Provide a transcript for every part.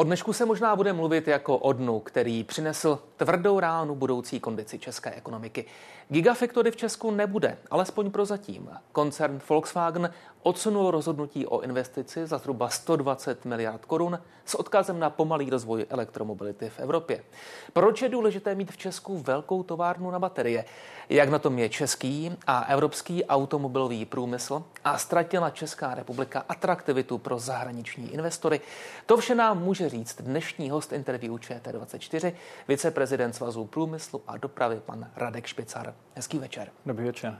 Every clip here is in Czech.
O dnešku se možná bude mluvit jako o dnu, který přinesl tvrdou ránu budoucí kondici české ekonomiky. Gigafactory v Česku nebude, alespoň prozatím. Koncern Volkswagen odsunul rozhodnutí o investici za zhruba 120 miliard korun s odkazem na pomalý rozvoj elektromobility v Evropě. Proč je důležité mít v Česku velkou továrnu na baterie? Jak na tom je český a evropský automobilový průmysl a ztratila Česká republika atraktivitu pro zahraniční investory? To vše nám může říct dnešní host interview ČT24, viceprezident Svazu průmyslu a dopravy pan Radek Špicar. Hezký večer. Dobrý večer.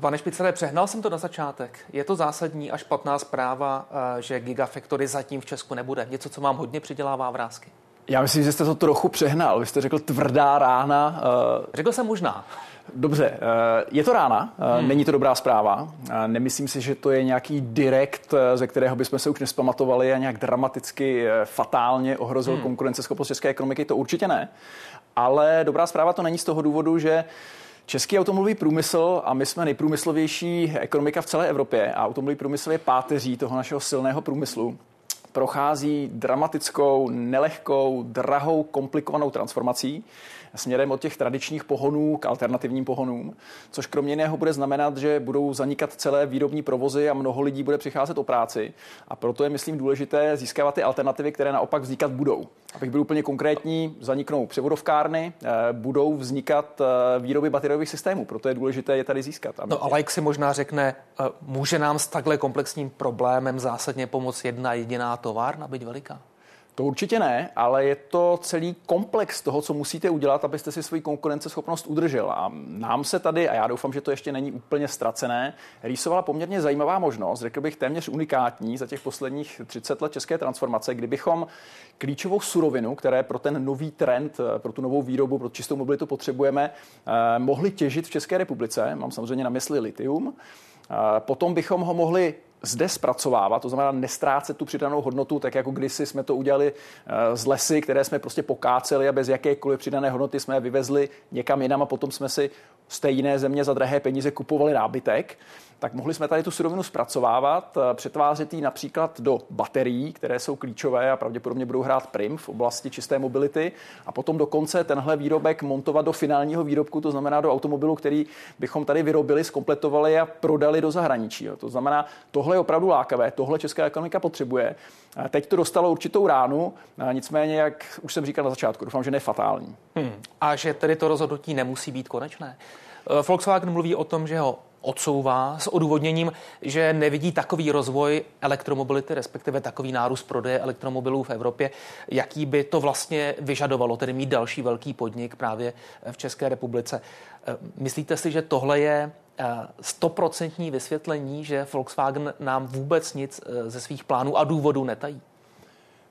Pane Špicere, přehnal jsem to na začátek. Je to zásadní a špatná zpráva, eh, že Gigafactory zatím v Česku nebude. Něco, co vám hodně přidělává vrázky. Já myslím, že jste to trochu přehnal. Vy jste řekl tvrdá rána. Eh, řekl jsem možná. Dobře, eh, je to rána, hmm. není to dobrá zpráva. Nemyslím si, že to je nějaký direkt, ze kterého bychom se už nespamatovali a nějak dramaticky, fatálně ohrozil hmm. konkurenceschopnost české ekonomiky, to určitě ne. Ale dobrá zpráva to není z toho důvodu, že Český automobilový průmysl a my jsme nejprůmyslovější ekonomika v celé Evropě a automobilový průmysl je páteří toho našeho silného průmyslu prochází dramatickou, nelehkou, drahou, komplikovanou transformací směrem od těch tradičních pohonů k alternativním pohonům, což kromě jiného bude znamenat, že budou zanikat celé výrobní provozy a mnoho lidí bude přicházet o práci. A proto je, myslím, důležité získávat ty alternativy, které naopak vznikat budou. Abych byl úplně konkrétní, zaniknou převodovkárny, eh, budou vznikat eh, výroby bateriových systémů, proto je důležité je tady získat. No ale jak si možná řekne, eh, může nám s takhle komplexním problémem zásadně pomoct jedna jediná továrna, být veliká? To určitě ne, ale je to celý komplex toho, co musíte udělat, abyste si svoji konkurenceschopnost udržel. A nám se tady, a já doufám, že to ještě není úplně ztracené, rýsovala poměrně zajímavá možnost, řekl bych téměř unikátní za těch posledních 30 let české transformace, kdybychom klíčovou surovinu, které pro ten nový trend, pro tu novou výrobu, pro čistou mobilitu potřebujeme, eh, mohli těžit v České republice. Mám samozřejmě na mysli litium. Eh, potom bychom ho mohli zde zpracovávat, to znamená nestrácet tu přidanou hodnotu, tak jako kdysi jsme to udělali eh, z lesy, které jsme prostě pokáceli a bez jakékoliv přidané hodnoty jsme je vyvezli někam jinam a potom jsme si z té jiné země za drahé peníze kupovali nábytek tak mohli jsme tady tu surovinu zpracovávat, eh, přetvářet ji například do baterií, které jsou klíčové a pravděpodobně budou hrát prim v oblasti čisté mobility a potom dokonce tenhle výrobek montovat do finálního výrobku, to znamená do automobilu, který bychom tady vyrobili, skompletovali a prodali do zahraničí. To znamená, tohle je opravdu lákavé, tohle česká ekonomika potřebuje. Teď to dostalo určitou ránu, nicméně, jak už jsem říkal na začátku, doufám, že nefatální. Hmm. A že tedy to rozhodnutí nemusí být konečné. Eh, Volkswagen mluví o tom, že ho odsouvá s odůvodněním, že nevidí takový rozvoj elektromobility, respektive takový nárůst prodeje elektromobilů v Evropě, jaký by to vlastně vyžadovalo, tedy mít další velký podnik právě v České republice. Eh, myslíte si, že tohle je eh, stoprocentní vysvětlení, že Volkswagen nám vůbec nic eh, ze svých plánů a důvodů netají?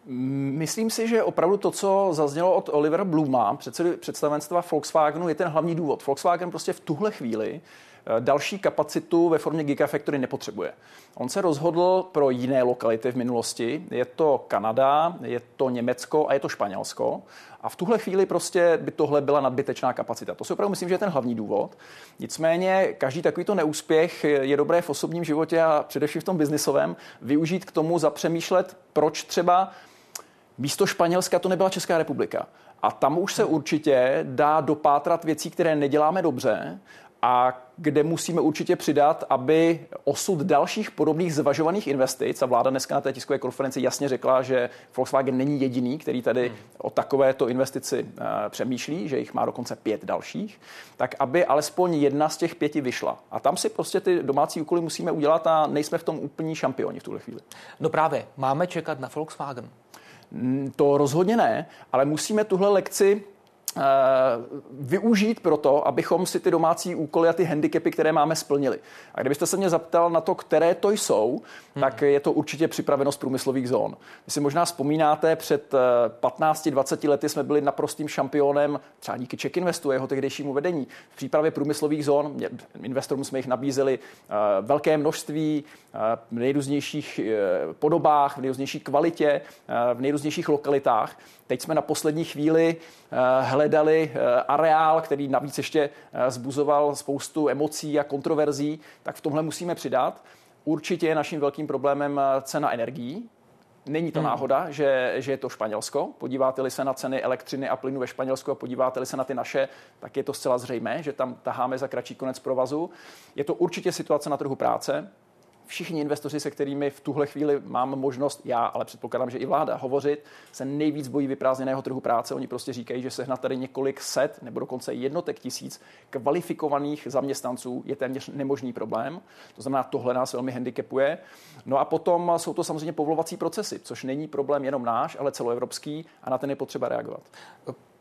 Myslím si, že opravdu to, co zaznělo od Olivera Bluma, představenstva Volkswagenu, je ten hlavní důvod. Volkswagen prostě v tuhle chvíli další kapacitu ve formě Gigafactory nepotřebuje. On se rozhodl pro jiné lokality v minulosti. Je to Kanada, je to Německo a je to Španělsko. A v tuhle chvíli prostě by tohle byla nadbytečná kapacita. To si opravdu myslím, že je ten hlavní důvod. Nicméně každý takovýto neúspěch je dobré v osobním životě a především v tom biznisovém využít k tomu zapřemýšlet, proč třeba místo Španělska to nebyla Česká republika. A tam už se určitě dá dopátrat věcí, které neděláme dobře a kde musíme určitě přidat, aby osud dalších podobných zvažovaných investic, a vláda dneska na té tiskové konferenci jasně řekla, že Volkswagen není jediný, který tady hmm. o takovéto investici uh, přemýšlí, že jich má dokonce pět dalších, tak aby alespoň jedna z těch pěti vyšla. A tam si prostě ty domácí úkoly musíme udělat a nejsme v tom úplní šampioni v tuhle chvíli. No právě, máme čekat na Volkswagen. To rozhodně ne, ale musíme tuhle lekci Eh, využít pro to, abychom si ty domácí úkoly a ty handicapy, které máme, splnili. A kdybyste se mě zaptal na to, které to jsou, hmm. tak je to určitě připravenost průmyslových zón. Vy si možná vzpomínáte, před 15-20 eh, lety jsme byli naprostým šampionem, třeba díky Czech Investu, jeho tehdejšímu vedení. V přípravě průmyslových zón investorům jsme jich nabízeli eh, velké množství v nejrůznějších podobách, v nejrůznější kvalitě, v nejrůznějších lokalitách. Teď jsme na poslední chvíli hledali eh, areál, který navíc ještě eh, zbuzoval spoustu emocí a kontroverzí, tak v tomhle musíme přidat. Určitě je naším velkým problémem cena energií, Není to hmm. náhoda, že, že je to Španělsko. Podíváte-li se na ceny elektřiny a plynu ve Španělsku a podíváte-li se na ty naše, tak je to zcela zřejmé, že tam taháme za kratší konec provazu. Je to určitě situace na trhu práce všichni investoři, se kterými v tuhle chvíli mám možnost, já, ale předpokládám, že i vláda, hovořit, se nejvíc bojí vyprázdněného trhu práce. Oni prostě říkají, že sehnat tady několik set nebo dokonce jednotek tisíc kvalifikovaných zaměstnanců je téměř nemožný problém. To znamená, tohle nás velmi handicapuje. No a potom jsou to samozřejmě povolovací procesy, což není problém jenom náš, ale celoevropský a na ten je potřeba reagovat.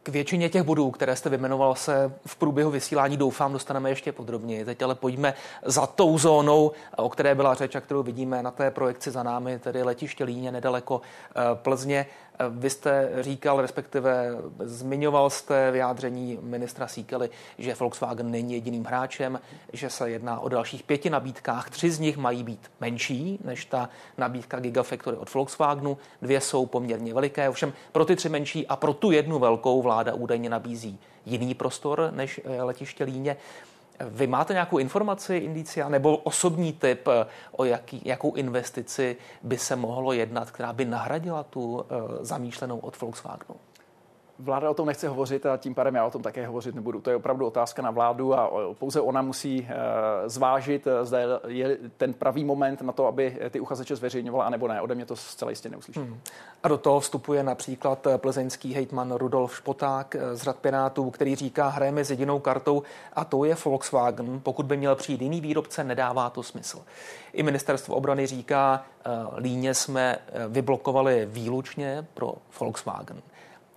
K většině těch bodů, které jste vymenoval, se v průběhu vysílání doufám dostaneme ještě podrobněji. Teď ale pojďme za tou zónou, o které byla řeč a kterou vidíme na té projekci za námi, tedy letiště Líně nedaleko eh, Plzně. Vy jste říkal, respektive zmiňoval jste vyjádření ministra Síkely, že Volkswagen není jediným hráčem, že se jedná o dalších pěti nabídkách. Tři z nich mají být menší než ta nabídka Gigafactory od Volkswagenu. Dvě jsou poměrně veliké, ovšem pro ty tři menší a pro tu jednu velkou vláda údajně nabízí jiný prostor než letiště Líně. Vy máte nějakou informaci, indicia, nebo osobní typ, eh, o jaký, jakou investici by se mohlo jednat, která by nahradila tu uh, zamýšlenou od Volkswagenu? Vláda o tom nechce hovořit a tím pádem já o tom také hovořit nebudu. To je opravdu otázka na vládu a pouze ona musí eh, zvážit, eh, zda je ten pravý moment na to, aby ty uchazeče zveřejňovala, anebo ne. Ode mě to zcela jistě neuslyší. Hmm. A do toho vstupuje například eh, plzeňský hejtman Rudolf Špoták z řad Pirátů, který říká, hrajeme s jedinou kartou a to je Volkswagen. Pokud by měl přijít jiný výrobce, nedává to smysl. I ministerstvo obrany říká, líně jsme vyblokovali výlučně pro Volkswagen.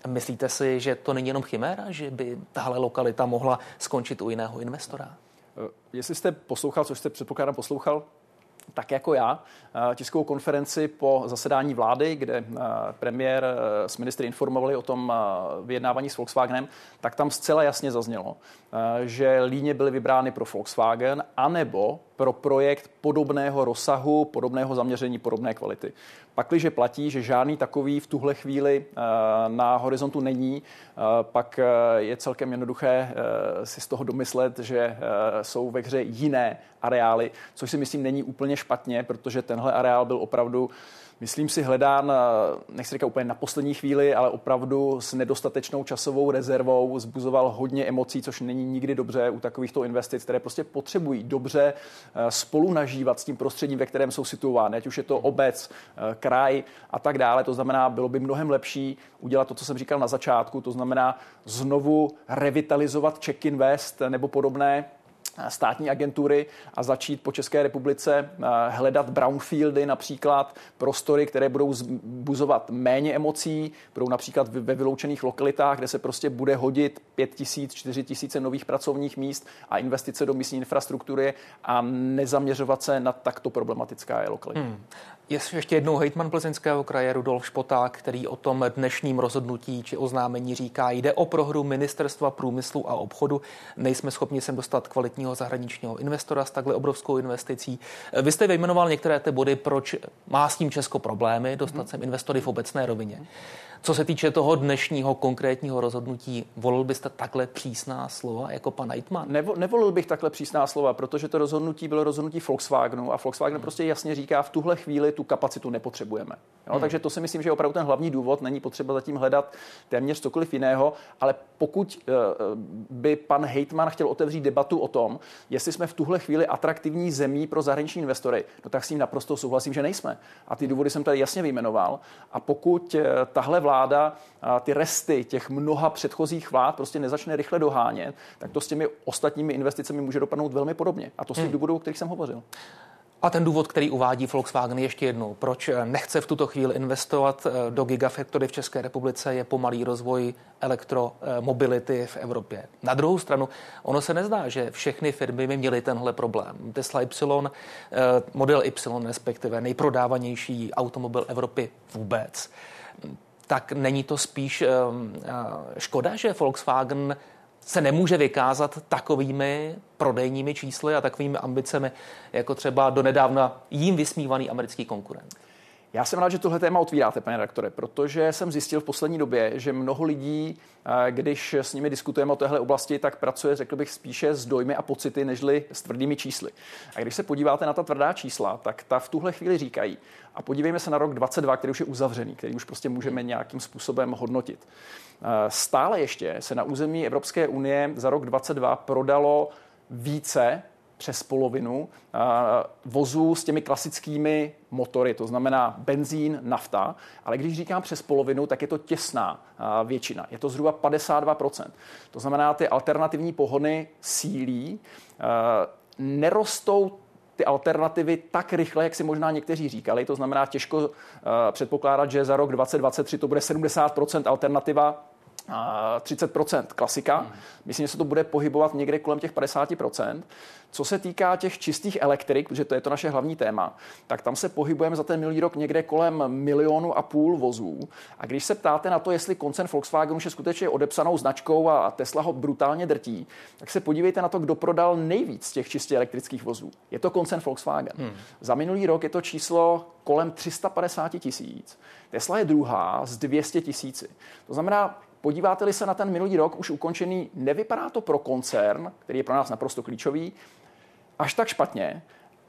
Myslíte si, že to není jenom chiméra, že by tahle lokalita mohla skončit u jiného investora? Eh, jestli jste poslouchal, což jste předpokládám poslouchal, tak jako já, eh, tiskovou konferenci po zasedání vlády, kde eh, premiér s ministry informovali o tom vyjednávání s Volkswagenem, tak tam zcela jasně zaznělo, že líně byly vybrány pro Volkswagen anebo pro projekt podobného rozsahu, podobného zaměření, podobné kvality. Pakliže platí, že žádný takový v tuhle chvíli eh, na horizontu není, eh, pak eh, je celkem jednoduché si z toho domyslet, že jsou ve hře jiné areály, což si myslím není úplně špatně, protože tenhle areál byl opravdu myslím si, hledán, nechci říkat úplně na poslední chvíli, ale opravdu s nedostatečnou časovou rezervou, zbuzoval hodně emocí, což není nikdy dobře u takovýchto investic, které prostě potřebují dobře eh, spolu nažívat s tím prostředím, ve kterém jsou situovány, ať už je to obec, eh, kraj a tak dále. To znamená, bylo by mnohem lepší udělat to, co jsem říkal na začátku, to znamená znovu revitalizovat Check Invest nebo podobné státní agentury a začít po České republice eh, hledat brownfieldy, například prostory, které budou zbuzovat méně emocí, budou například ve vyloučených lokalitách, kde se prostě bude hodit 5 tisíc, 4 tisíce nových pracovních míst a investice do místní infrastruktury a nezaměřovat se na takto problematická lokalita. Hmm. Je ještě jednou hejtman Plzeňského kraje Rudolf Špoták, který o tom dnešním rozhodnutí či oznámení říká, jde o prohru ministerstva průmyslu a obchodu. Nejsme schopni sem dostat kvalitního zahraničního investora s takhle obrovskou investicí. Vy jste vyjmenoval některé ty body, proč má s tím Česko problémy dostat hmm. sem investory v obecné rovině. Co se týče toho dnešního konkrétního rozhodnutí, volil byste takhle přísná slova jako pan Eitman? Nevo, nevolil bych takhle přísná slova, protože to rozhodnutí bylo rozhodnutí Volkswagenu a Volkswagen hmm. prostě jasně říká, v tuhle chvíli tu kapacitu nepotřebujeme. Jo, hmm. Takže to si myslím, že je opravdu ten hlavní důvod. Není potřeba zatím hledat téměř cokoliv jiného, ale pokud uh, by pan Hejtman chtěl otevřít debatu o tom, jestli jsme v tuhle chvíli atraktivní zemí pro zahraniční investory, no tak s ním naprosto souhlasím, že nejsme. A ty důvody jsem tady jasně vyjmenoval. A pokud uh, tahle vláda ty resty těch mnoha předchozích vlád prostě nezačne rychle dohánět, tak to s těmi ostatními investicemi může dopadnout velmi podobně. A to z těch hmm. důvodů, o kterých jsem hovořil. A ten důvod, který uvádí Volkswagen ještě jednou, proč nechce v tuto chvíli investovat eh, do Gigafactory v České republice, je pomalý rozvoj elektromobility v Evropě. Na druhou stranu, ono se nezdá, že všechny firmy by měly tenhle problém. Tesla Y, eh, model Y respektive nejprodávanější automobil Evropy vůbec tak není to spíš ehm, eh, škoda, že Volkswagen se nemůže vykázat takovými prodejními čísly a takovými ambicemi, jako třeba donedávna jím vysmívaný americký konkurent? Já jsem rád, že tohle téma otvíráte, pane redaktore, protože jsem zjistil v poslední době, že mnoho lidí, eh, když s nimi diskutujeme o téhle oblasti, tak pracuje, řekl bych, spíše s dojmy a pocity, nežli s tvrdými čísly. A když se podíváte na ta tvrdá čísla, tak ta v tuhle chvíli říkají, a podívejme se na rok 22, který už je uzavřený, který už prostě můžeme nějakým způsobem hodnotit. Eh, stále ještě se na území Evropské unie za rok 22 prodalo více přes polovinu vozů s těmi klasickými motory, to znamená benzín, nafta, ale když říkám přes polovinu, tak je to těsná většina. Je to zhruba 52%. To znamená, ty alternativní pohony sílí, nerostou ty alternativy tak rychle, jak si možná někteří říkali. To znamená, těžko předpokládat, že za rok 2023 to bude 70% alternativa 30% klasika. Myslím, že se to bude pohybovat někde kolem těch 50%. Co se týká těch čistých elektrik, protože to je to naše hlavní téma, tak tam se pohybujeme za ten minulý rok někde kolem milionu a půl vozů. A když se ptáte na to, jestli koncern Volkswagen už je skutečně odepsanou značkou a Tesla ho brutálně drtí, tak se podívejte na to, kdo prodal nejvíc těch čistě elektrických vozů. Je to koncern Volkswagen. Hmm. Za minulý rok je to číslo kolem 350 tisíc. Tesla je druhá z 200 tisíci. To znamená, podíváte-li se na ten minulý rok už ukončený, nevypadá to pro koncern, který je pro nás naprosto klíčový, až tak špatně,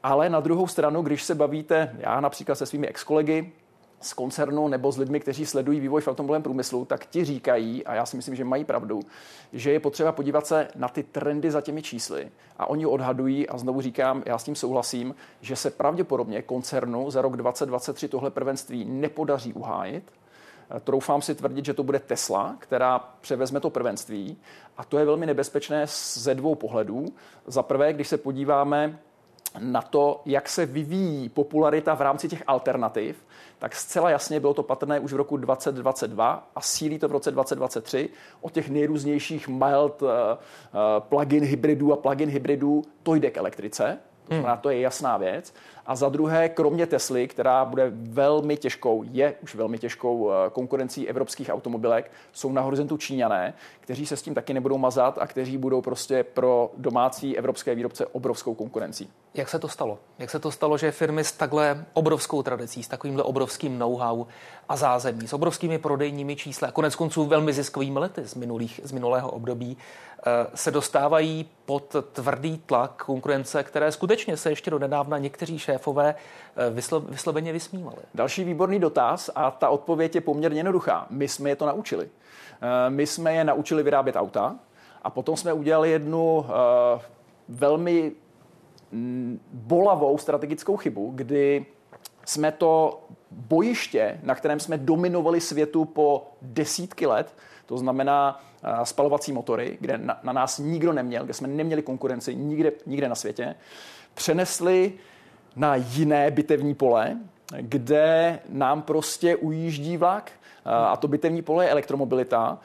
ale na druhou stranu, když se bavíte, já například se svými ex-kolegy z koncernu nebo s lidmi, kteří sledují vývoj v automobilovém průmyslu, tak ti říkají, a já si myslím, že mají pravdu, že je potřeba podívat se na ty trendy za těmi čísly. A oni odhadují, a znovu říkám, já s tím souhlasím, že se pravděpodobně koncernu za rok 2023 tohle prvenství nepodaří uhájit, Troufám si tvrdit, že to bude Tesla, která převezme to prvenství. A to je velmi nebezpečné ze dvou pohledů. Za prvé, když se podíváme na to, jak se vyvíjí popularita v rámci těch alternativ, tak zcela jasně bylo to patrné už v roku 2022 a sílí to v roce 2023 o těch nejrůznějších mild uh, uh, plug-in hybridů a plug-in hybridů to jde k elektrice. To znamená, to je jasná věc. A za druhé, kromě Tesly, která bude velmi těžkou, je už velmi těžkou eh, konkurencí evropských automobilek, jsou na horizontu Číňané, kteří se s tím taky nebudou mazat a kteří budou prostě pro domácí evropské výrobce obrovskou konkurencí. Jak se to stalo? Jak se to stalo, že firmy s takhle obrovskou tradicí, s takovýmhle obrovským know-how a zázemí, s obrovskými prodejními čísly a konec konců velmi ziskovými lety z, minulých, z minulého období eh, se dostávají pod tvrdý tlak konkurence, které skutečně se ještě do nedávna někteří šéfové eh, vyslo, vysloveně vysmívali? Další výborný dotaz a ta odpověď je poměrně jednoduchá. My jsme je to naučili. Eh, my jsme je naučili vyrábět auta a potom jsme udělali jednu velmi Mm, bolavou strategickou chybu, kdy jsme to bojiště, na kterém jsme dominovali světu po desítky let, to znamená spalovací motory, kde na, na nás nikdo neměl, kde jsme neměli konkurenci nikde, nikde na světě, přenesli na jiné bitevní pole, kde nám prostě ujíždí vlak. A to bitevní pole je elektromobilita.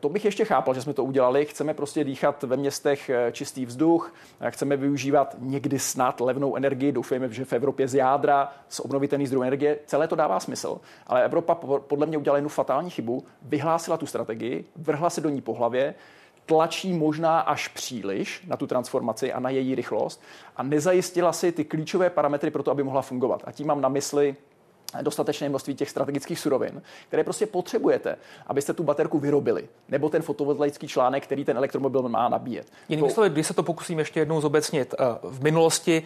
To bych ještě chápal, že jsme to udělali. Chceme prostě dýchat ve městech eh, čistý vzduch, chceme využívat někdy snad levnou energii, doufejme, že v Evropě z jádra, z obnovitelných zdrojů energie. Celé to dává smysl. Ale Evropa podle mě udělala jednu fatální chybu, vyhlásila tu strategii, vrhla se do ní po hlavě, tlačí možná až příliš na tu transformaci a na její rychlost a nezajistila si ty klíčové parametry pro to, aby mohla fungovat. A tím mám na mysli dostatečné množství těch strategických surovin, které prostě potřebujete, abyste tu baterku vyrobili, nebo ten fotovoltaický článek, který ten elektromobil má nabíjet. Jinými to... slovy, když se to pokusím ještě jednou zobecnit, eh, v minulosti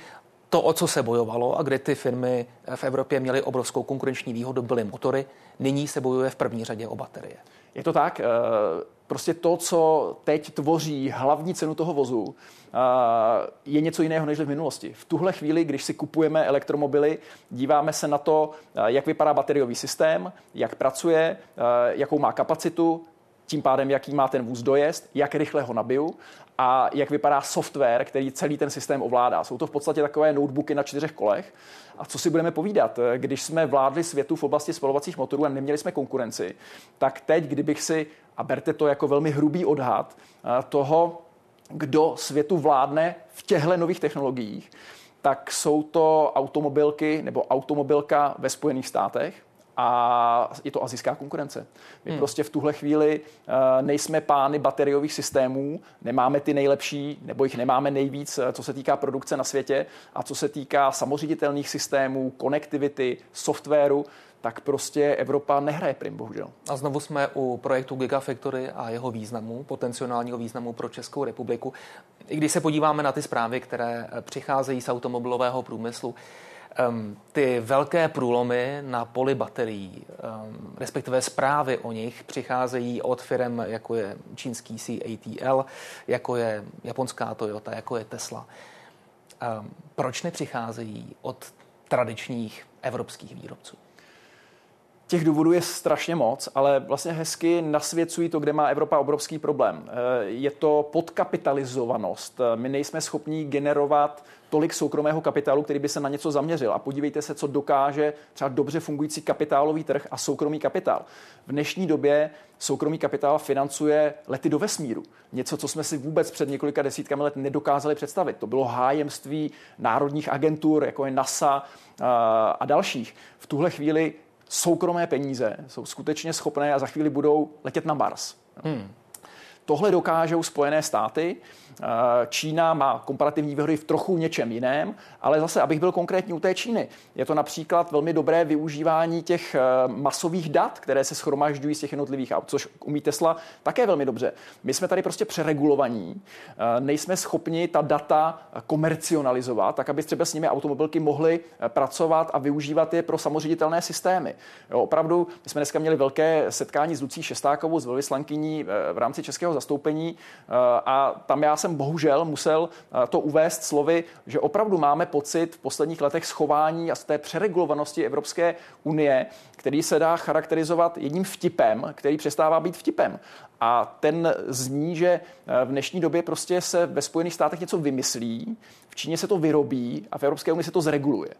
to, o co se bojovalo a kde ty firmy v Evropě měly obrovskou konkurenční výhodu, byly motory, nyní se bojuje v první řadě o baterie. Je to tak. Eh, prostě to, co teď tvoří hlavní cenu toho vozu, eh, je něco jiného než v minulosti. V tuhle chvíli, když si kupujeme elektromobily, díváme se na to, eh, jak vypadá bateriový systém, jak pracuje, jakou má kapacitu, tím pádem, jaký má ten vůz dojezd, jak rychle ho nabiju a jak vypadá software, který celý ten systém ovládá. Jsou to v podstatě takové notebooky na čtyřech kolech. A co si budeme povídat, když jsme vládli světu v oblasti spalovacích motorů a neměli jsme konkurenci, tak teď, kdybych si, a berte to jako velmi hrubý odhad, eh, toho, kdo světu vládne v těchto nových technologiích, tak jsou to automobilky nebo automobilka ve Spojených státech, a je to azijská konkurence. My hmm. prostě v tuhle chvíli uh, nejsme pány bateriových systémů, nemáme ty nejlepší, nebo jich nemáme nejvíc, co se týká produkce na světě a co se týká samoředitelných systémů, konektivity, softwaru, tak prostě Evropa nehraje prim, bohužel. A znovu jsme u projektu Gigafactory a jeho významu, potenciálního významu pro Českou republiku. I když se podíváme na ty zprávy, které přicházejí z automobilového průmyslu, um, ty velké průlomy na poli baterií, um, respektive zprávy o nich, přicházejí od firm, jako je čínský CATL, jako je japonská Toyota, jako je Tesla. Um, proč nepřicházejí od tradičních evropských výrobců? Těch důvodů je strašně moc, ale vlastně hezky nasvěcují to, kde má Evropa obrovský problém. Eh, je to podkapitalizovanost. My nejsme schopni generovat tolik soukromého kapitálu, který by se na něco zaměřil. A podívejte se, co dokáže třeba dobře fungující kapitálový trh a soukromý kapitál. V dnešní době soukromý kapitál financuje lety do vesmíru. Něco, co jsme si vůbec před několika desítkami let nedokázali představit. To bylo hájemství národních agentur, jako je NASA eh, a dalších. V tuhle chvíli soukromé peníze jsou skutečně schopné a za chvíli budou letět na Mars. Hmm. Tohle dokážou Spojené státy Eh, Čína má komparativní výhody v trochu něčem jiném, ale zase, abych byl konkrétní u té Číny, je to například velmi dobré využívání těch eh, masových dat, které se schromažďují z těch jednotlivých aut, což umí Tesla také velmi dobře. My jsme tady prostě přeregulovaní, eh, nejsme schopni ta data komercionalizovat, tak aby třeba s nimi automobilky mohly pracovat a využívat je pro samoředitelné systémy. Jo, opravdu, my jsme dneska měli velké setkání s Lucí Šestákovou, s velvyslankyní v rámci českého zastoupení a tam já jsem jsem bohužel musel eh, to uvést slovy, že opravdu máme pocit v posledních letech schování a z té přeregulovanosti Evropské unie, který se dá charakterizovat jedním vtipem, který přestává být vtipem. A ten zní, že eh, v dnešní době prostě se ve Spojených státech něco vymyslí, v Číně se to vyrobí a v Evropské unii se to zreguluje.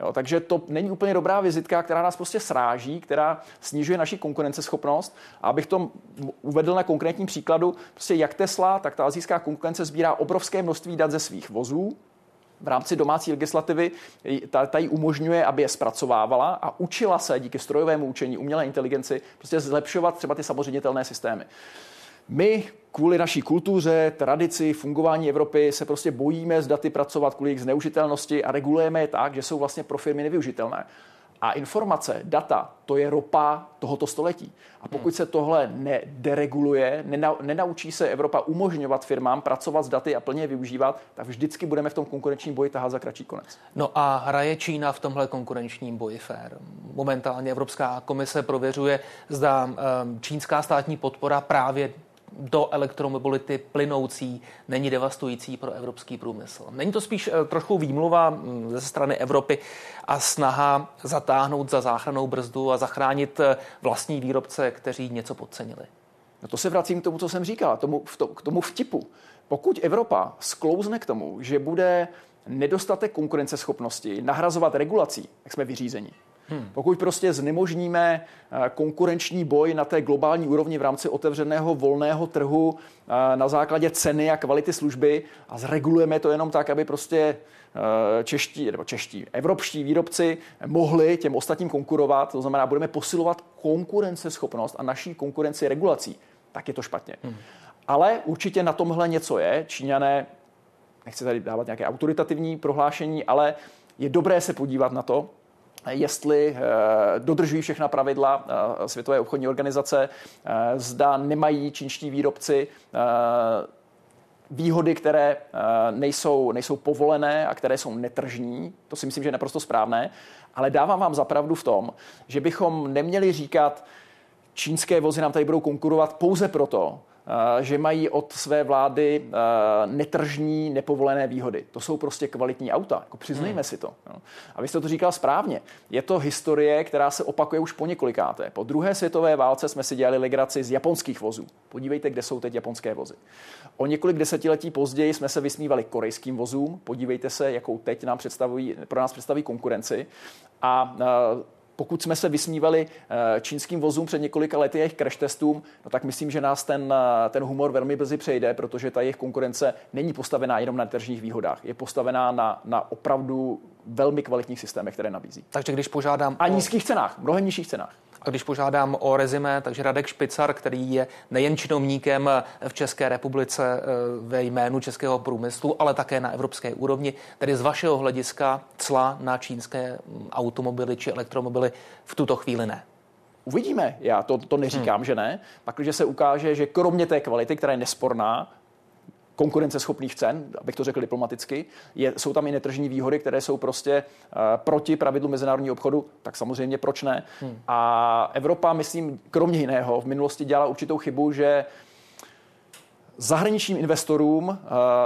Jo, takže to není úplně dobrá vizitka, která nás prostě sráží, která snižuje naši konkurenceschopnost. A abych to uvedl na konkrétním příkladu, prostě jak Tesla, tak ta azijská konkurence sbírá obrovské množství dat ze svých vozů, v rámci domácí legislativy ta, ta jí umožňuje, aby je zpracovávala a učila se díky strojovému učení, umělé inteligenci, prostě zlepšovat třeba ty samoředitelné systémy. My kvůli naší kultuře, tradici, fungování Evropy se prostě bojíme s daty pracovat kvůli jejich zneužitelnosti a regulujeme je tak, že jsou vlastně pro firmy nevyužitelné. A informace, data, to je ropa tohoto století. A pokud se tohle nedereguluje, nenaučí se Evropa umožňovat firmám pracovat s daty a plně je využívat, tak vždycky budeme v tom konkurenčním boji tahat za kratší konec. No a hraje Čína v tomhle konkurenčním boji fér. Momentálně Evropská komise prověřuje, zda um, čínská státní podpora právě do elektromobility plynoucí není devastující pro evropský průmysl. Není to spíš eh, trochu výmluva mm, ze strany Evropy a snaha zatáhnout za záchranou brzdu a zachránit eh, vlastní výrobce, kteří něco podcenili? No to se vracím k tomu, co jsem říkal, tomu, k tomu vtipu. Pokud Evropa sklouzne k tomu, že bude nedostatek konkurenceschopnosti nahrazovat regulací, tak jsme vyřízení. Hmm. Pokud prostě znemožníme eh, konkurenční boj na té globální úrovni v rámci otevřeného volného trhu eh, na základě ceny a kvality služby a zregulujeme to jenom tak, aby prostě eh, čeští, nebo čeští, evropští výrobci mohli těm ostatním konkurovat, to znamená, budeme posilovat konkurenceschopnost a naší konkurenci regulací, tak je to špatně. Hmm. Ale určitě na tomhle něco je. Číňané, nechci tady dávat nějaké autoritativní prohlášení, ale je dobré se podívat na to, jestli eh, dodržují všechna pravidla eh, Světové obchodní organizace, eh, zda nemají čínští výrobci výhody, které nejsou, nejsou povolené a které jsou netržní. To si myslím, že je naprosto správné. Ale dávám vám zapravdu v tom, že bychom neměli říkat, čínské vozy nám tady budou konkurovat pouze proto, že mají od své vlády eh, netržní, nepovolené výhody. To jsou prostě kvalitní auta. Jako přiznejme hmm. si to. A vy jste to říkal správně. Je to historie, která se opakuje už po několikáté. Po druhé světové válce jsme si dělali legraci z japonských vozů. Podívejte, kde jsou teď japonské vozy. O několik desetiletí později jsme se vysmívali korejským vozům. Podívejte se, jakou teď nám představují, pro nás představí konkurenci. A eh, pokud jsme se vysmívali eh, čínským vozům před několika lety jejich crash testům, no tak myslím, že nás ten, eh, ten humor velmi brzy přejde, protože ta jejich konkurence není postavená jenom na tržních výhodách, je postavená na, na opravdu velmi kvalitních systémech, které nabízí. Takže když požádám... A o... nízkých cenách, mnohem nižších cenách. A když požádám o rezime, takže Radek Špicar, který je nejen činovníkem v České republice eh, ve jménu českého průmyslu, ale také na evropské úrovni, tedy z vašeho hlediska cla na čínské hm, automobily či elektromobily v tuto chvíli ne. Uvidíme, já to, to neříkám, hmm. že ne. Pak, když se ukáže, že kromě té kvality, která je nesporná, konkurenceschopných cen, abych to řekl diplomaticky. Je, jsou tam i netržní výhody, které jsou prostě uh, proti pravidlu mezinárodního obchodu, tak samozřejmě proč ne. Hmm. A Evropa, myslím, kromě jiného, v minulosti dělala určitou chybu, že zahraničním investorům uh,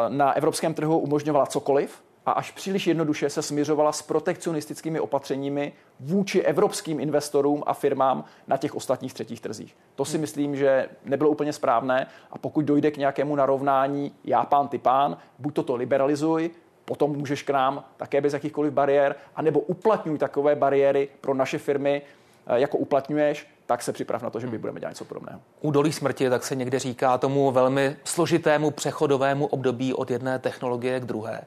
na evropském trhu umožňovala cokoliv, a až příliš jednoduše se směřovala s protekcionistickými opatřeními vůči evropským investorům a firmám na těch ostatních třetích trzích. To si hmm. myslím, že nebylo úplně správné a pokud dojde k nějakému narovnání já pán, ty pán, buď toto liberalizuj, potom můžeš k nám také bez jakýchkoliv bariér, anebo uplatňuj takové bariéry pro naše firmy, eh, jako uplatňuješ, tak se připrav na to, že my hmm. budeme dělat něco podobného. U dolí smrti, tak se někde říká tomu velmi složitému přechodovému období od jedné technologie k druhé.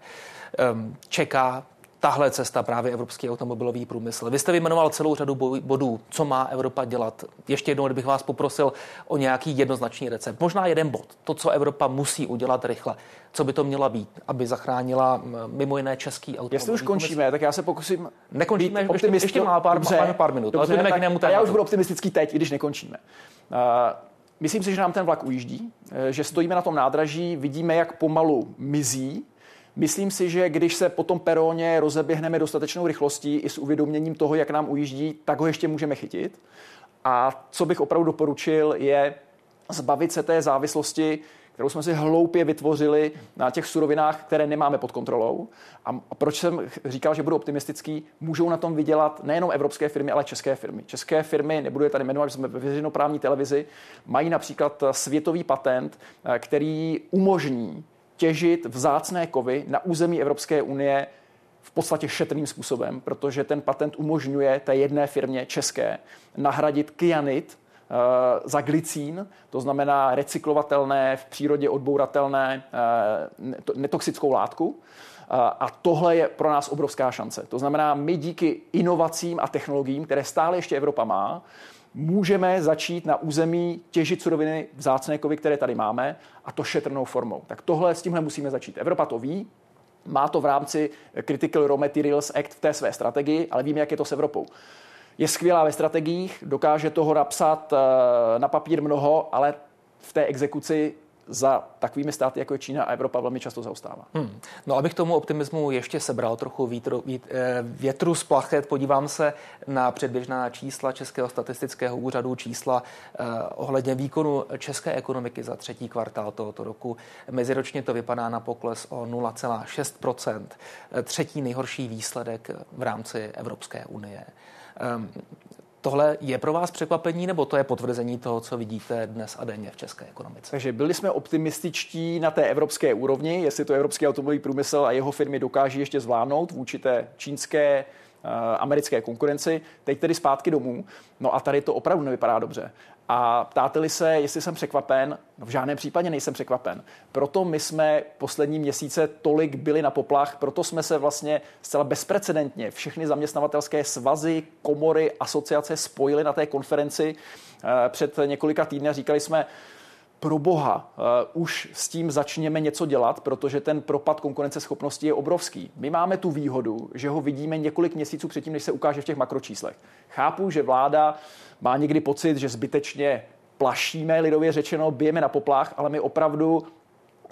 Ehm, čeká tahle cesta právě evropský automobilový průmysl. Vy jste vyjmenoval celou řadu bodů, co má Evropa dělat. Ještě jednou, kdybych vás poprosil o nějaký jednoznačný recept. Možná jeden bod. To, co Evropa musí udělat rychle. Co by to měla být, aby zachránila mimo jiné český automobilový Jestli už končíme, průmysl. tak já se pokusím Nekončíme, být ještě, ještě má pár, dobře, pár, pár minut. Dobře, ale tak, k a já už budu optimistický teď, i když nekončíme. Uh, myslím si, že nám ten vlak ujíždí, eh, že stojíme na tom nádraží, vidíme, jak pomalu mizí Myslím si, že když se po tom peróně rozeběhneme dostatečnou rychlostí i s uvědoměním toho, jak nám ujíždí, tak ho ještě můžeme chytit. A co bych opravdu doporučil, je zbavit se té závislosti, kterou jsme si hloupě vytvořili na těch surovinách, které nemáme pod kontrolou. A proč jsem říkal, že budu optimistický, můžou na tom vydělat nejenom evropské firmy, ale české firmy. České firmy, nebudu je tady jmenovat, jsme ve veřejnoprávní televizi, mají například světový patent, který umožní těžit vzácné kovy na území Evropské unie v podstatě šetrným způsobem, protože ten patent umožňuje té jedné firmě české nahradit kyanit uh, za glicín, to znamená recyklovatelné, v přírodě odbouratelné uh, netoxickou látku. Uh, a tohle je pro nás obrovská šance. To znamená, my díky inovacím a technologiím, které stále ještě Evropa má, můžeme začít na území těžit suroviny vzácné kovy, které tady máme, a to šetrnou formou. Tak tohle s tímhle musíme začít. Evropa to ví, má to v rámci Critical Raw Materials Act v té své strategii, ale víme, jak je to s Evropou. Je skvělá ve strategiích, dokáže toho napsat eh, na papír mnoho, ale v té exekuci za takovými státy, jako je Čína a Evropa, velmi často zaostává. Hmm. No, abych tomu optimismu ještě sebral trochu vítru, vít, eh, větru z plachet, podívám se na předběžná čísla Českého statistického úřadu, čísla eh, ohledně výkonu české ekonomiky za třetí kvartál tohoto roku. Meziročně to vypadá na pokles o 0,6 eh, Třetí nejhorší výsledek v rámci Evropské unie. Tohle je pro vás překvapení, nebo to je potvrzení toho, co vidíte dnes a denně v české ekonomice? Takže byli jsme optimističtí na té evropské úrovni, jestli to evropský automobilový průmysl a jeho firmy dokáží ještě zvládnout vůči té čínské americké konkurenci, teď tedy zpátky domů. No a tady to opravdu nevypadá dobře. A ptáte-li se, jestli jsem překvapen, no v žádném případě nejsem překvapen. Proto my jsme poslední měsíce tolik byli na poplach, proto jsme se vlastně zcela bezprecedentně všechny zaměstnavatelské svazy, komory, asociace spojili na té konferenci eh, před několika týdny a říkali jsme, pro boha, uh, už s tím začněme něco dělat, protože ten propad konkurenceschopnosti je obrovský. My máme tu výhodu, že ho vidíme několik měsíců předtím, než se ukáže v těch makročíslech. Chápu, že vláda má někdy pocit, že zbytečně plašíme, lidově řečeno, bijeme na poplach, ale my opravdu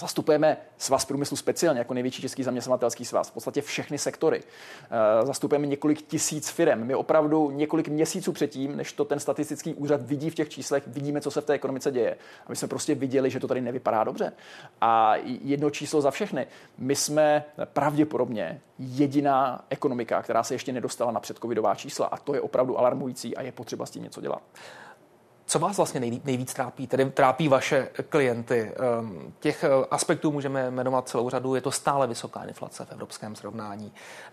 Zastupujeme svaz průmyslu speciálně jako největší český zaměstnavatelský svaz, v podstatě všechny sektory. Eh, zastupujeme několik tisíc firm. My opravdu několik měsíců předtím, než to ten statistický úřad vidí v těch číslech, vidíme, co se v té ekonomice děje. A my jsme prostě viděli, že to tady nevypadá dobře. A jedno číslo za všechny. My jsme pravděpodobně jediná ekonomika, která se ještě nedostala na předcovidová čísla. A to je opravdu alarmující a je potřeba s tím něco dělat. Co vás vlastně nejvíc trápí? Tedy trápí vaše klienty. Ehm, těch eh, aspektů můžeme jmenovat celou řadu. Je to stále vysoká inflace v evropském srovnání,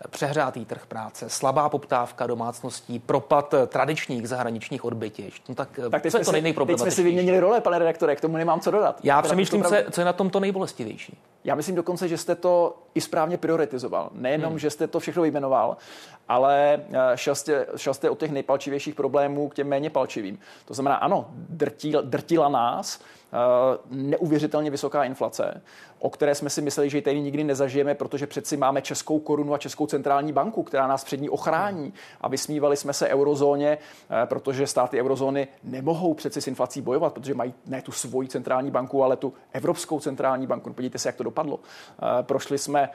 přehrátý trh práce, slabá poptávka domácností, propad eh, tradičních zahraničních odbytišť. No tak, tak teď co je to nejproblematičnější? Teď jsme si vyměnili role, pane redaktore, k tomu nemám co dodat. Já přemýšlím, co, co je na tom to nejbolestivější. Já myslím dokonce, že jste to i správně prioritizoval. Nejenom, hmm. že jste to všechno vyjmenoval, ale eh, šel jste, šel jste od těch nejpalčivějších problémů k těm méně palčivým. To znamená, ano, drtil, drtila nás neuvěřitelně vysoká inflace, o které jsme si mysleli, že ji tady nikdy nezažijeme, protože přeci máme českou korunu a českou centrální banku, která nás před ní ochrání. A vysmívali jsme se eurozóně, eh, protože státy eurozóny nemohou přeci s inflací bojovat, protože mají ne tu svoji centrální banku, ale tu Evropskou centrální banku. No, podívejte se, jak to dopadlo. Eh, prošli jsme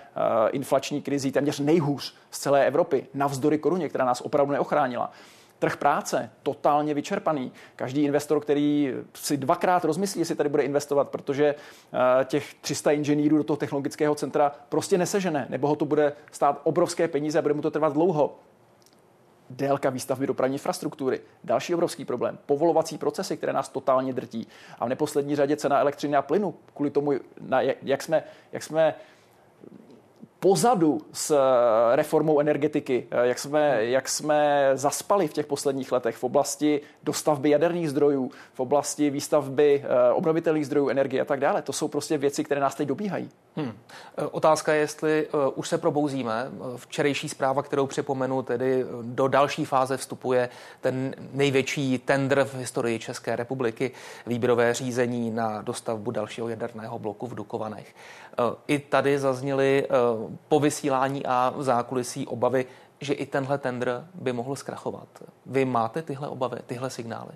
inflační krizi téměř nejhůř z celé Evropy, navzdory koruně, která nás opravdu neochránila. Trh práce totálně vyčerpaný. Každý investor, který si dvakrát rozmyslí, jestli tady bude investovat, protože eh, těch 300 inženýrů do toho technologického centra prostě nesežene, nebo ho to bude stát obrovské peníze a bude mu to trvat dlouho délka výstavby dopravní infrastruktury. Další obrovský problém. Povolovací procesy, které nás totálně drtí. A v neposlední řadě cena elektřiny a plynu. Kvůli tomu, na, jak, jsme, jak jsme pozadu s eh, reformou energetiky, eh, jak jsme, jak jsme zaspali v těch posledních letech v oblasti dostavby jaderných zdrojů, v oblasti výstavby eh, obnovitelných zdrojů energie a tak dále. To jsou prostě věci, které nás teď dobíhají. Hmm. Otázka je, jestli už se probouzíme. Včerejší zpráva, kterou připomenu, tedy do další fáze vstupuje ten největší tender v historii České republiky, výběrové řízení na dostavbu dalšího jaderného bloku v Dukovanech. Uh, I tady zazněly uh, po vysílání a v zákulisí obavy, že i tenhle tender by mohl zkrachovat. Vy máte tyhle obavy, tyhle signály?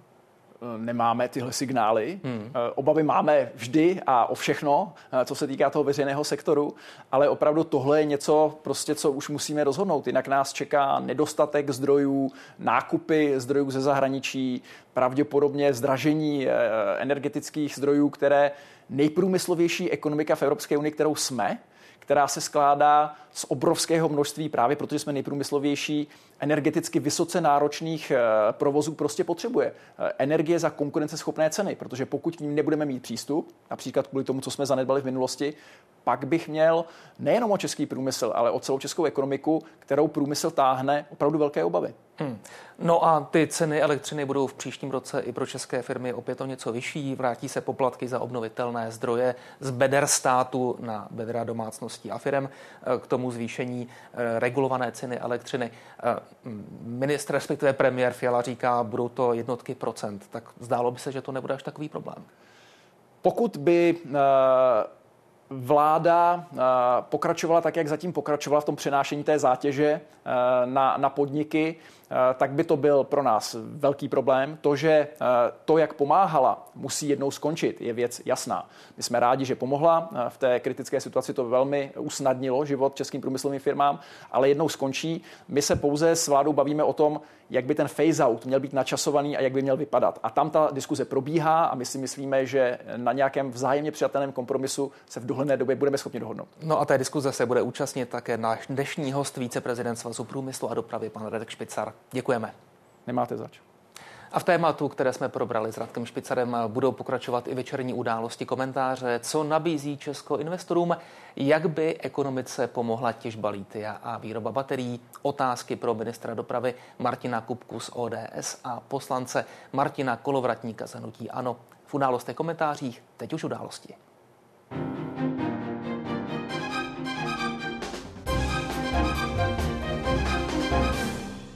nemáme tyhle signály. Hmm. Obavy máme vždy a o všechno, co se týká toho veřejného sektoru, ale opravdu tohle je něco, prostě, co už musíme rozhodnout. Jinak nás čeká nedostatek zdrojů, nákupy zdrojů ze zahraničí, pravděpodobně zdražení eh, energetických zdrojů, které nejprůmyslovější ekonomika v Evropské unii, kterou jsme, která se skládá z obrovského množství právě protože jsme nejprůmyslovější energeticky vysoce náročných eh, provozů prostě potřebuje. Eh, energie za konkurenceschopné ceny, protože pokud k ním nebudeme mít přístup, například kvůli tomu, co jsme zanedbali v minulosti, pak bych měl nejenom o český průmysl, ale o celou českou ekonomiku, kterou průmysl táhne, opravdu velké obavy. Hmm. No a ty ceny elektřiny budou v příštím roce i pro české firmy opět o něco vyšší. Vrátí se poplatky za obnovitelné zdroje z beder státu na bedra domácností a firm. K tomu zvýšení eh, regulované ceny elektřiny. Eh, ministr, respektive premiér Fiala říká, budou to jednotky procent. Tak zdálo by se, že to nebude až takový problém. Pokud by uh vláda pokračovala tak, jak zatím pokračovala v tom přenášení té zátěže na, na podniky, Eh, tak by to byl pro nás velký problém. To, že eh, to, jak pomáhala, musí jednou skončit, je věc jasná. My jsme rádi, že pomohla. Eh, v té kritické situaci to velmi usnadnilo život českým průmyslovým firmám, ale jednou skončí. My se pouze s vládou bavíme o tom, jak by ten phase-out měl být načasovaný a jak by měl vypadat. A tam ta diskuze probíhá a my si myslíme, že na nějakém vzájemně přijatelném kompromisu se v dohledné době budeme schopni dohodnout. No a té diskuze se bude účastnit také náš dnešní host, víceprezident Svazu průmyslu a dopravy, pan Radek Špicar. Děkujeme. Nemáte zač. A v tématu, které jsme probrali s Radkem Špicarem, budou pokračovat i večerní události komentáře, co nabízí Česko investorům, jak by ekonomice pomohla těžba lítia a výroba baterií, otázky pro ministra dopravy Martina Kupku z ODS a poslance Martina Kolovratníka z Hnutí Ano. V událostech komentářích teď už události.